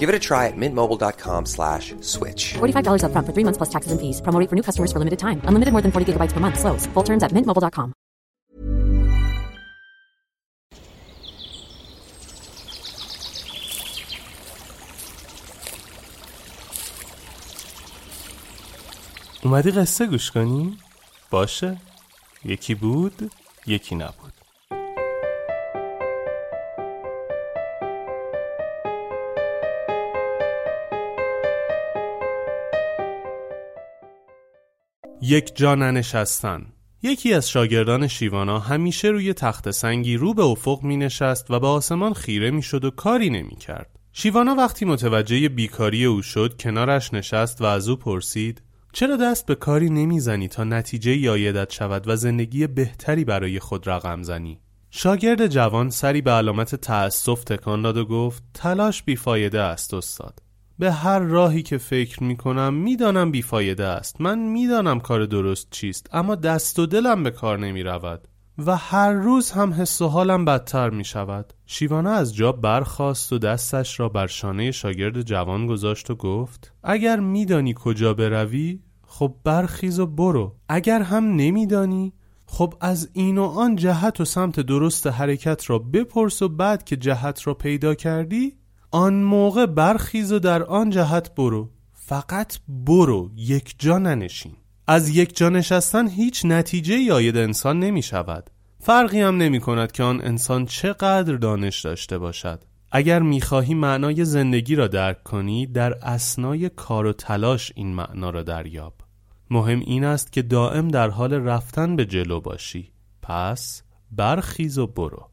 Give it a try at mintmobile.com slash switch. $45 upfront for three months plus taxes and fees. Promo rate for new customers for limited time. Unlimited more than 40 gigabytes per month. Slows. Full terms at mintmobile.com. اومدی قصه گوش کنی؟ باشه یکی بود یکی نبود یک جا ننشستن یکی از شاگردان شیوانا همیشه روی تخت سنگی رو به افق می نشست و به آسمان خیره می شد و کاری نمی کرد. شیوانا وقتی متوجه بیکاری او شد کنارش نشست و از او پرسید چرا دست به کاری نمی‌زنی تا نتیجه یایدت شود و زندگی بهتری برای خود رقم زنی؟ شاگرد جوان سری به علامت تأسف تکان داد و گفت تلاش بیفایده است استاد به هر راهی که فکر می کنم می‌دانم بیفایده است. من می‌دانم کار درست چیست اما دست و دلم به کار نمی رود و هر روز هم حس و حالم بدتر می شود شیوانا از جا برخاست و دستش را بر شانه شاگرد جوان گذاشت و گفت اگر میدانی کجا بروی خب برخیز و برو. اگر هم نمیدانی خب از این و آن جهت و سمت درست حرکت را بپرس و بعد که جهت را پیدا کردی آن موقع برخیز و در آن جهت برو. فقط برو یک جا ننشین. از یک جا نشستن هیچ نتیجه یاید انسان نمی شود فرقی هم نمی کند که آن انسان چقدر دانش داشته باشد. اگر می‌خواهی معنای زندگی را درک کنی در اسنای کار و تلاش این معنا را دریاب. مهم این است که دائم در حال رفتن به جلو باشی. پس برخیز و برو.